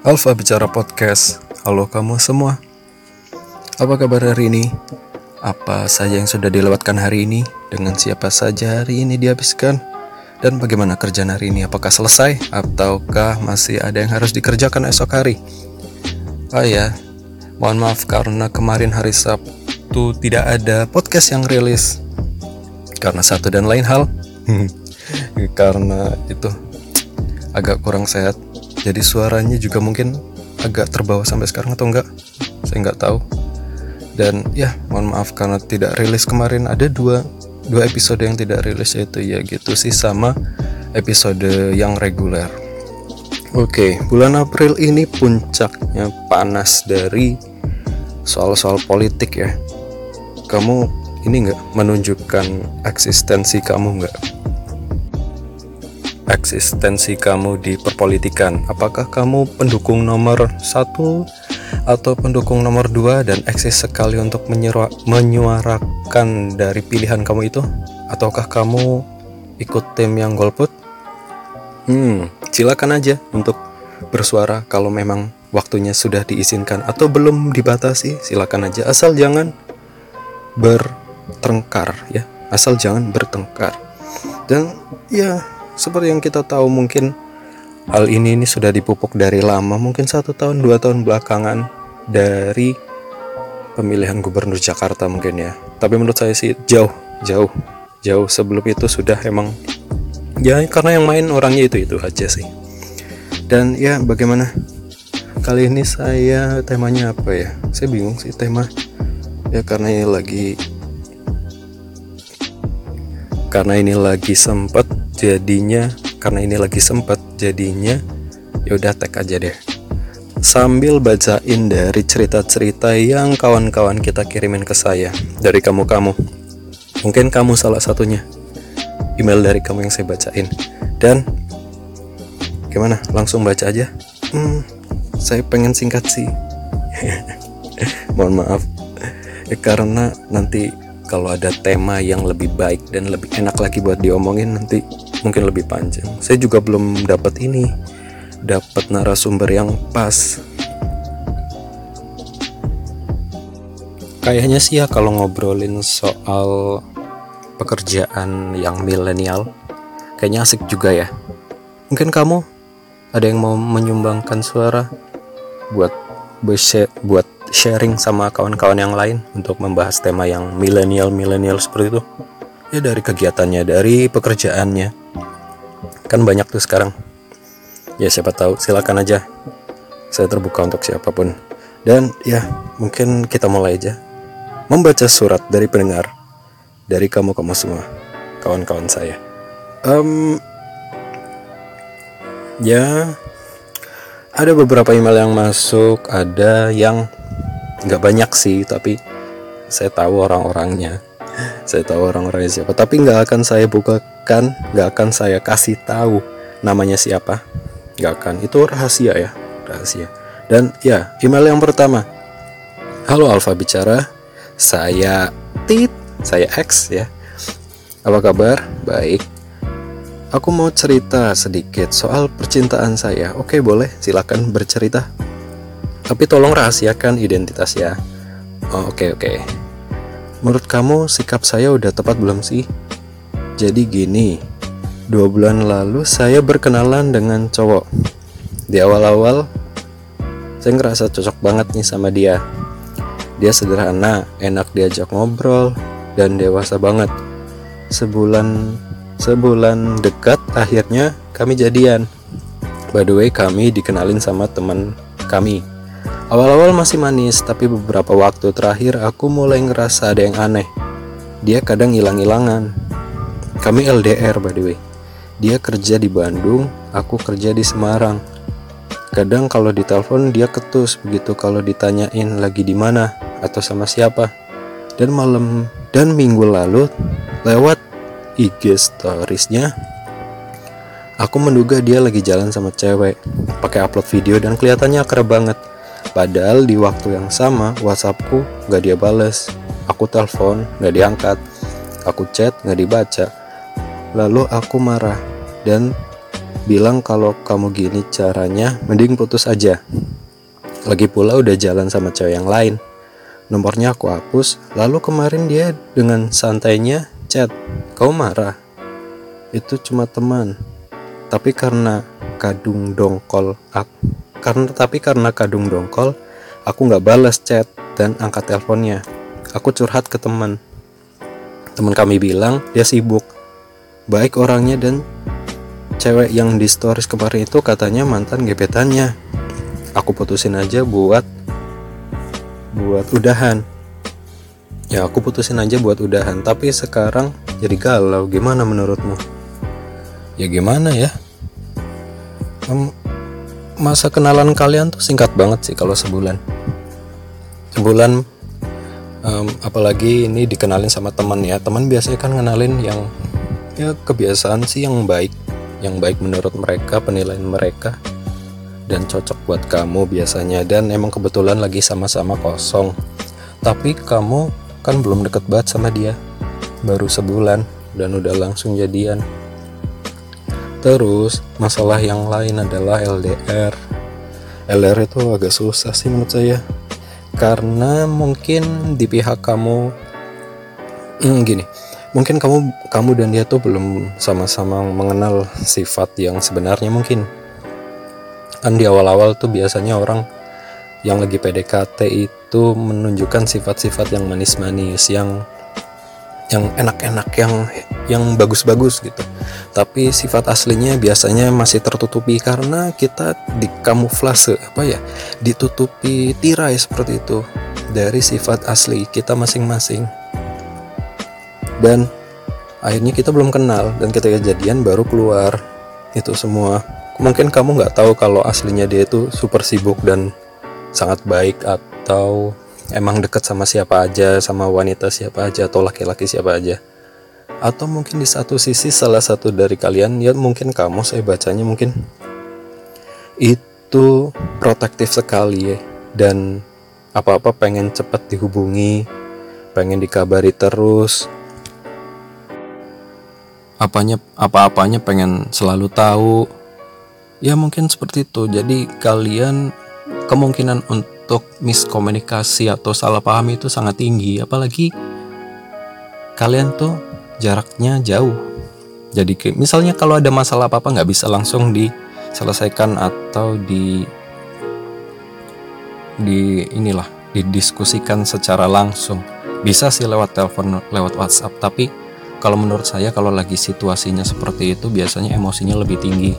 Alfa Bicara Podcast. Halo kamu semua. Apa kabar hari ini? Apa saja yang sudah dilewatkan hari ini? Dengan siapa saja hari ini dihabiskan? Dan bagaimana kerjaan hari ini? Apakah selesai? Ataukah masih ada yang harus dikerjakan esok hari? Oh ya, mohon maaf karena kemarin hari Sabtu tidak ada podcast yang rilis. Karena satu dan lain hal. karena itu agak kurang sehat jadi suaranya juga mungkin agak terbawa sampai sekarang atau enggak saya nggak tahu dan ya mohon maaf karena tidak rilis kemarin ada dua dua episode yang tidak rilis yaitu ya gitu sih sama episode yang reguler Oke, bulan April ini puncaknya panas dari soal-soal politik ya. Kamu ini nggak menunjukkan eksistensi kamu nggak? Eksistensi kamu di perpolitikan. Apakah kamu pendukung nomor satu atau pendukung nomor dua dan eksis sekali untuk menyuarakan dari pilihan kamu itu? Ataukah kamu ikut tim yang golput? Hmm, silakan aja untuk bersuara kalau memang waktunya sudah diizinkan atau belum dibatasi, silakan aja asal jangan bertengkar ya, asal jangan bertengkar. Dan ya seperti yang kita tahu mungkin hal ini ini sudah dipupuk dari lama, mungkin satu tahun dua tahun belakangan dari pemilihan gubernur Jakarta mungkin ya. Tapi menurut saya sih jauh, jauh, jauh sebelum itu sudah emang ya karena yang main orangnya itu itu aja sih. Dan ya bagaimana kali ini saya temanya apa ya? Saya bingung sih tema ya karena ini lagi karena ini lagi sempat jadinya karena ini lagi sempat jadinya ya udah tag aja deh. Sambil bacain dari cerita-cerita yang kawan-kawan kita kirimin ke saya dari kamu-kamu. Mungkin kamu salah satunya. Email dari kamu yang saya bacain. Dan gimana? Langsung baca aja? Hmm, saya pengen singkat sih. Mohon maaf. Ya karena nanti kalau ada tema yang lebih baik dan lebih enak lagi buat diomongin nanti mungkin lebih panjang. Saya juga belum dapat ini dapat narasumber yang pas. Kayaknya sih ya kalau ngobrolin soal pekerjaan yang milenial kayaknya asik juga ya. Mungkin kamu ada yang mau menyumbangkan suara buat buat sharing sama kawan-kawan yang lain untuk membahas tema yang milenial milenial seperti itu. Ya dari kegiatannya dari pekerjaannya. Kan banyak tuh sekarang. Ya siapa tahu. Silakan aja. Saya terbuka untuk siapa pun. Dan ya mungkin kita mulai aja. Membaca surat dari pendengar dari kamu kamu semua kawan-kawan saya. Um, ya ada beberapa email yang masuk ada yang nggak banyak sih tapi saya tahu orang-orangnya. Saya tahu orang-orangnya siapa. Tapi nggak akan saya bukakan nggak akan saya kasih tahu namanya siapa. Nggak akan. Itu rahasia ya rahasia. Dan ya email yang pertama. Halo Alfa bicara saya Tit saya X ya. Apa kabar? Baik. Aku mau cerita sedikit soal percintaan saya. Oke boleh. Silakan bercerita tapi tolong rahasiakan identitas ya oh, oke oke Menurut kamu sikap saya udah tepat belum sih? Jadi gini, dua bulan lalu saya berkenalan dengan cowok. Di awal-awal, saya ngerasa cocok banget nih sama dia. Dia sederhana, enak diajak ngobrol, dan dewasa banget. Sebulan sebulan dekat, akhirnya kami jadian. By the way, kami dikenalin sama teman kami. Awal-awal masih manis, tapi beberapa waktu terakhir aku mulai ngerasa ada yang aneh. Dia kadang hilang-hilangan. Kami LDR by the way. Dia kerja di Bandung, aku kerja di Semarang. Kadang kalau ditelepon dia ketus begitu kalau ditanyain lagi di mana atau sama siapa. Dan malam dan minggu lalu lewat IG storiesnya aku menduga dia lagi jalan sama cewek pakai upload video dan kelihatannya akrab banget Padahal di waktu yang sama WhatsAppku gak dia bales, aku telepon gak diangkat, aku chat gak dibaca. Lalu aku marah dan bilang kalau kamu gini caranya mending putus aja. Lagi pula udah jalan sama cewek yang lain. Nomornya aku hapus, lalu kemarin dia dengan santainya chat, kau marah? Itu cuma teman. Tapi karena kadung dongkol, aku, karena tapi karena kadung dongkol, aku nggak balas chat dan angkat teleponnya. Aku curhat ke teman. Teman kami bilang dia sibuk, baik orangnya dan cewek yang di stories kemarin itu katanya mantan gebetannya. Aku putusin aja buat buat udahan. Ya aku putusin aja buat udahan tapi sekarang jadi galau. Gimana menurutmu? Ya gimana ya masa kenalan kalian tuh singkat banget sih kalau sebulan sebulan um, apalagi ini dikenalin sama teman ya teman biasanya kan ngenalin yang ya kebiasaan sih yang baik yang baik menurut mereka, penilaian mereka dan cocok buat kamu biasanya dan emang kebetulan lagi sama-sama kosong. Tapi kamu kan belum deket banget sama dia. Baru sebulan dan udah langsung jadian. Terus masalah yang lain adalah LDR. LDR itu agak susah sih menurut saya. Karena mungkin di pihak kamu hmm, gini, mungkin kamu kamu dan dia tuh belum sama-sama mengenal sifat yang sebenarnya mungkin kan di awal-awal tuh biasanya orang yang lagi PDKT itu menunjukkan sifat-sifat yang manis-manis yang yang enak-enak yang yang bagus-bagus gitu. Tapi sifat aslinya biasanya masih tertutupi karena kita dikamuflase apa ya ditutupi tirai seperti itu dari sifat asli kita masing-masing. Dan akhirnya kita belum kenal dan ketika kejadian baru keluar itu semua. Mungkin kamu nggak tahu kalau aslinya dia itu super sibuk dan sangat baik atau emang deket sama siapa aja sama wanita siapa aja atau laki-laki siapa aja? Atau mungkin di satu sisi salah satu dari kalian ya mungkin kamu saya bacanya mungkin. Itu protektif sekali ya. Dan apa-apa pengen cepat dihubungi pengen dikabari terus. Apanya apa-apanya pengen selalu tahu. Ya mungkin seperti itu. Jadi kalian kemungkinan untuk miskomunikasi atau salah paham itu sangat tinggi. Apalagi kalian tuh jaraknya jauh. Jadi misalnya kalau ada masalah apa-apa nggak bisa langsung diselesaikan atau di di inilah didiskusikan secara langsung. Bisa sih lewat telepon lewat WhatsApp tapi kalau menurut saya kalau lagi situasinya seperti itu biasanya emosinya lebih tinggi.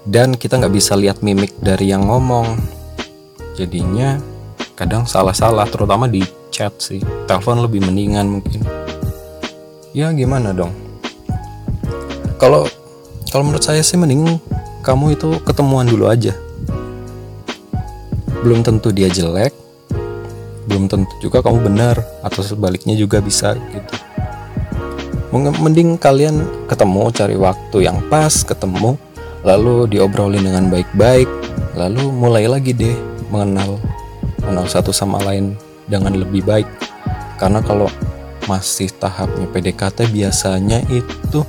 Dan kita nggak bisa lihat mimik dari yang ngomong jadinya kadang salah-salah terutama di chat sih. Telepon lebih mendingan mungkin. Ya gimana dong? Kalau kalau menurut saya sih mending kamu itu ketemuan dulu aja. Belum tentu dia jelek belum tentu juga kamu benar atau sebaliknya juga bisa gitu. Mending kalian ketemu cari waktu yang pas ketemu lalu diobrolin dengan baik-baik lalu mulai lagi deh mengenal mengenal satu sama lain dengan lebih baik. Karena kalau masih tahapnya PDKT biasanya itu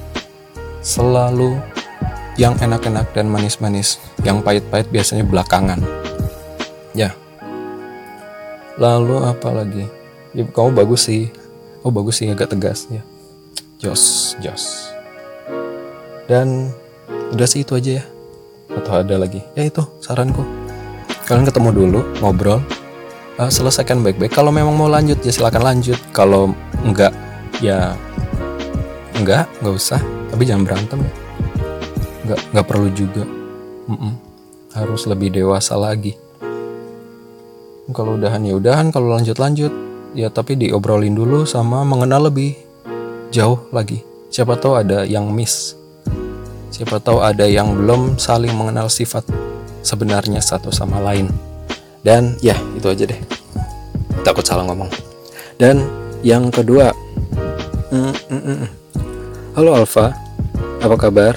selalu yang enak-enak dan manis-manis. Yang pahit-pahit biasanya belakangan. Ya. Lalu apa lagi? Ya kamu bagus sih. Oh bagus sih agak tegas. Ya. Jos jos. Dan udah sih itu aja ya. Atau ada lagi? Ya itu saranku kalian ketemu dulu ngobrol uh, selesaikan baik-baik. Kalau memang mau lanjut ya silahkan lanjut. Kalau enggak ya enggak enggak usah. Tapi jangan berantem. Enggak enggak perlu juga. Mm -mm. harus lebih dewasa lagi. Kalau udahan ya udahan. Kalau lanjut lanjut. Ya tapi diobrolin dulu sama mengenal lebih jauh lagi. Siapa tahu ada yang miss. Siapa tahu ada yang belum saling mengenal sifat sebenarnya satu sama lain. Dan ya, itu aja deh. Takut salah ngomong. Dan yang kedua, mm, mm, mm. halo Alfa, apa kabar?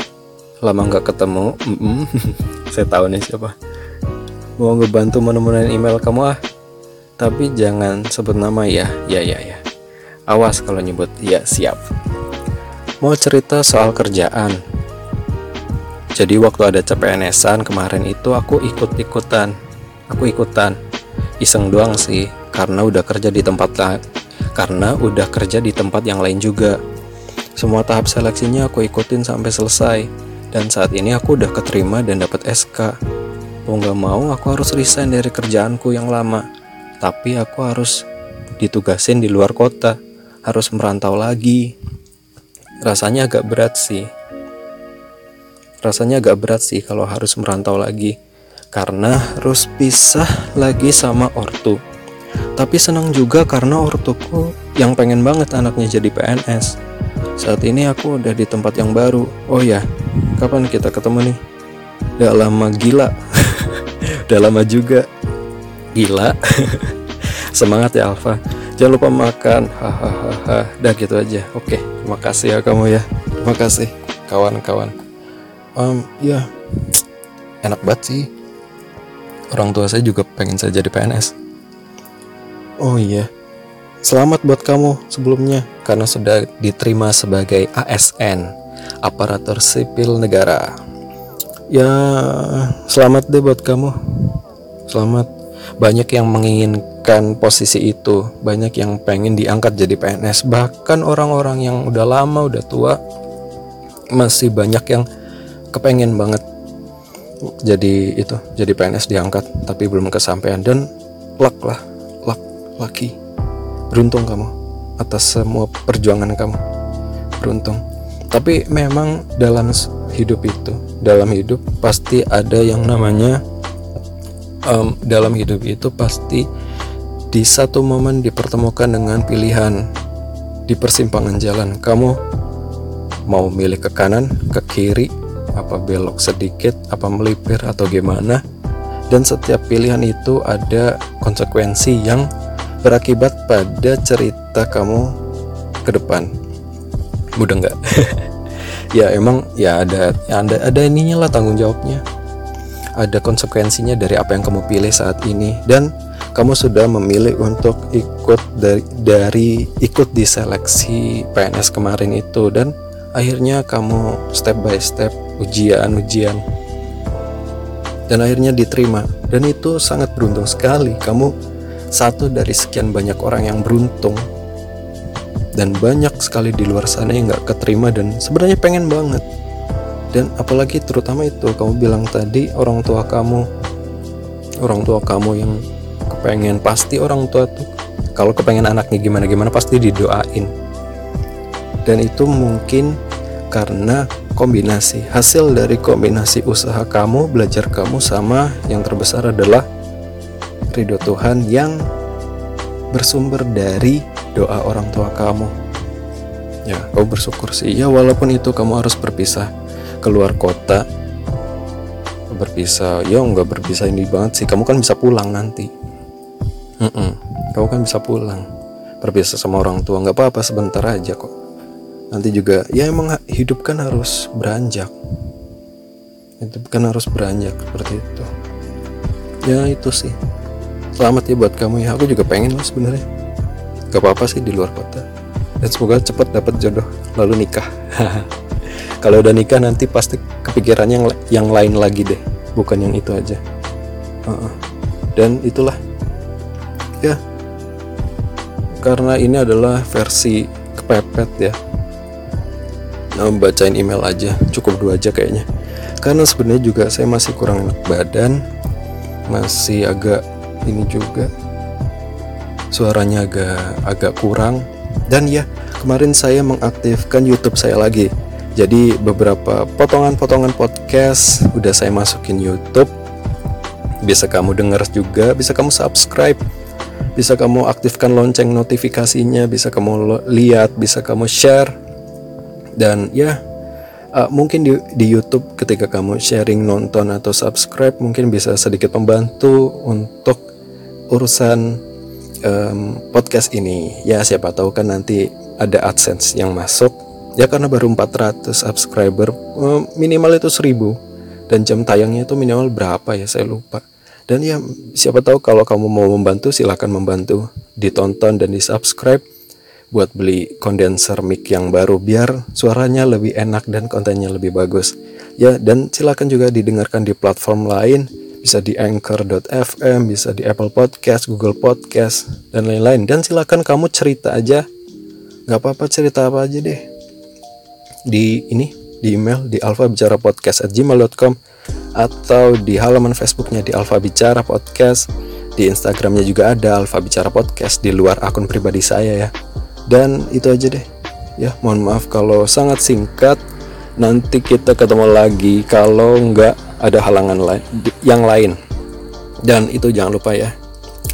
Lama nggak ketemu. Mm -mm. Saya tahu nih siapa. Mau ngebantu menemukan email kamu ah. Tapi jangan sebut nama ya. Ya ya ya. Awas kalau nyebut, ya siap. Mau cerita soal kerjaan. Jadi waktu ada CPNS-an kemarin itu aku ikut-ikutan. Aku ikutan. Iseng doang sih karena udah kerja di tempat lain karena udah kerja di tempat yang lain juga. Semua tahap seleksinya aku ikutin sampai selesai. Dan saat ini aku udah keterima dan dapat SK mau gak mau aku harus resign dari kerjaanku yang lama. Tapi aku harus ditugasin di luar kota. Harus merantau lagi. Rasanya agak berat sih rasanya agak berat sih kalau harus merantau lagi. Karena harus pisah lagi sama ortu. Tapi senang juga karena ortuku yang pengen banget anaknya jadi PNS saat ini aku udah di tempat yang baru. Oh ya kapan kita ketemu nih? Udah lama gila. Udah lama juga. Gila. Semangat ya Alfa. Jangan lupa makan. Hahaha. Dah gitu aja. Oke terima kasih ya kamu ya. Terima kasih kawan-kawan um, ya enak banget sih. Orang tua saya juga pengen saya jadi PNS oh iya. Selamat buat kamu sebelumnya karena sudah diterima sebagai ASN aparatur sipil negara. Ya selamat deh buat kamu. Selamat. Banyak yang menginginkan posisi itu. Banyak yang pengen diangkat jadi PNS bahkan orang-orang yang udah lama udah tua masih banyak yang kepengen banget jadi itu jadi PNS diangkat tapi belum kesampaian. Dan luck lah luck lucky. Beruntung kamu atas semua perjuangan kamu. Beruntung. Tapi memang dalam hidup itu dalam hidup pasti ada yang namanya um, dalam hidup itu pasti di satu momen dipertemukan dengan pilihan di persimpangan jalan. Kamu mau milih ke kanan ke kiri apa belok sedikit, apa melipir atau gimana. Dan setiap pilihan itu ada konsekuensi yang berakibat pada cerita kamu ke depan. Mudah nggak? ya emang ya ada ada ada ininya lah tanggung jawabnya. Ada konsekuensinya dari apa yang kamu pilih saat ini dan kamu sudah memilih untuk ikut dari, dari ikut di seleksi PNS kemarin itu dan akhirnya kamu step by step ujian-ujian dan akhirnya diterima. Dan itu sangat beruntung sekali. Kamu satu dari sekian banyak orang yang beruntung. Dan banyak sekali di luar sana yang gak keterima dan sebenarnya pengen banget. Dan apalagi terutama itu kamu bilang tadi orang tua kamu orang tua kamu yang kepengen pasti orang tua tuh kalau kepengen anaknya gimana gimana pasti didoain dan itu mungkin karena kombinasi. Hasil dari kombinasi usaha kamu belajar kamu sama yang terbesar adalah ridho Tuhan yang bersumber dari doa orang tua kamu. Ya kau bersyukur sih. Ya walaupun itu kamu harus berpisah keluar kota berpisah. Ya nggak berpisah ini banget sih. Kamu kan bisa pulang nanti. Mm -mm. kamu kan bisa pulang berpisah sama orang tua. Nggak apa-apa sebentar aja kok nanti juga ya emang hidup kan harus beranjak. Itu kan harus beranjak seperti itu. Ya itu sih. Selamat ya buat kamu ya. Aku juga pengen lah sebenarnya. Gak apa-apa sih di luar kota. Dan semoga cepat dapat jodoh lalu nikah. Kalau udah nikah nanti pasti kepikirannya yang, yang lain lagi deh. Bukan yang itu aja. Uh -uh. dan itulah. Ya. Karena ini adalah versi kepepet ya bacain email aja. Cukup dua aja kayaknya. Karena sebenarnya juga saya masih kurang enak badan. Masih agak ini juga. Suaranya agak agak kurang. Dan ya kemarin saya mengaktifkan YouTube saya lagi. Jadi beberapa potongan-potongan podcast udah saya masukin YouTube. Bisa kamu dengar juga bisa kamu subscribe. Bisa kamu aktifkan lonceng notifikasinya bisa kamu lihat bisa kamu share dan ya uh, mungkin di, di YouTube ketika kamu sharing nonton atau subscribe mungkin bisa sedikit membantu untuk urusan um, podcast ini. Ya siapa tahu kan nanti ada AdSense yang masuk. Ya karena baru 400 subscriber minimal itu 1000 dan jam tayangnya itu minimal berapa ya saya lupa. Dan ya siapa tahu kalau kamu mau membantu silahkan membantu ditonton dan di subscribe buat beli kondenser mic yang baru biar suaranya lebih enak dan kontennya lebih bagus. ya dan silakan juga didengarkan di platform lain. Bisa di anchor.fm bisa di Apple Podcast Google Podcast dan lain-lain. Dan silakan kamu cerita aja. Nggak apa-apa cerita apa aja deh. Di ini di email di alfabicarapodcast@gmail.com atau di halaman Facebooknya di Alfa Bicara Podcast. Di Instagramnya juga ada Alfa Bicara Podcast di luar akun pribadi saya ya dan itu aja deh. Ya mohon maaf kalau sangat singkat. Nanti kita ketemu lagi kalau nggak ada halangan lain yang lain. Dan itu jangan lupa ya.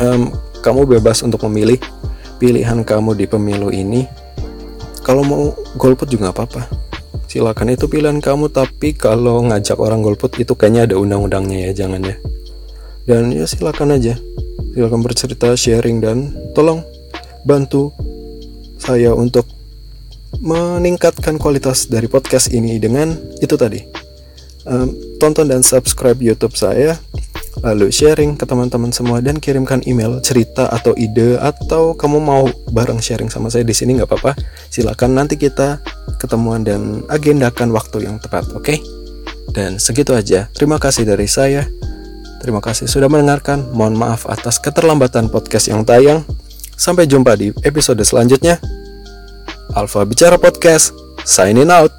Um, kamu bebas untuk memilih pilihan kamu di pemilu ini. Kalau mau golput juga apa-apa. Silakan itu pilihan kamu tapi kalau ngajak orang golput itu kayaknya ada undang-undangnya ya jangan ya. Dan ya silakan aja. Silakan bercerita sharing dan tolong bantu saya untuk meningkatkan kualitas dari podcast ini dengan itu tadi um, tonton dan subscribe YouTube saya lalu sharing ke teman-teman semua dan kirimkan email cerita atau ide atau kamu mau bareng sharing sama saya di sini nggak apa-apa silakan nanti kita ketemuan dan agendakan waktu yang tepat oke okay? dan segitu aja terima kasih dari saya Terima kasih sudah mendengarkan. Mohon maaf atas keterlambatan podcast yang tayang. Sampai jumpa di episode selanjutnya. Alfa Bicara Podcast, signing out.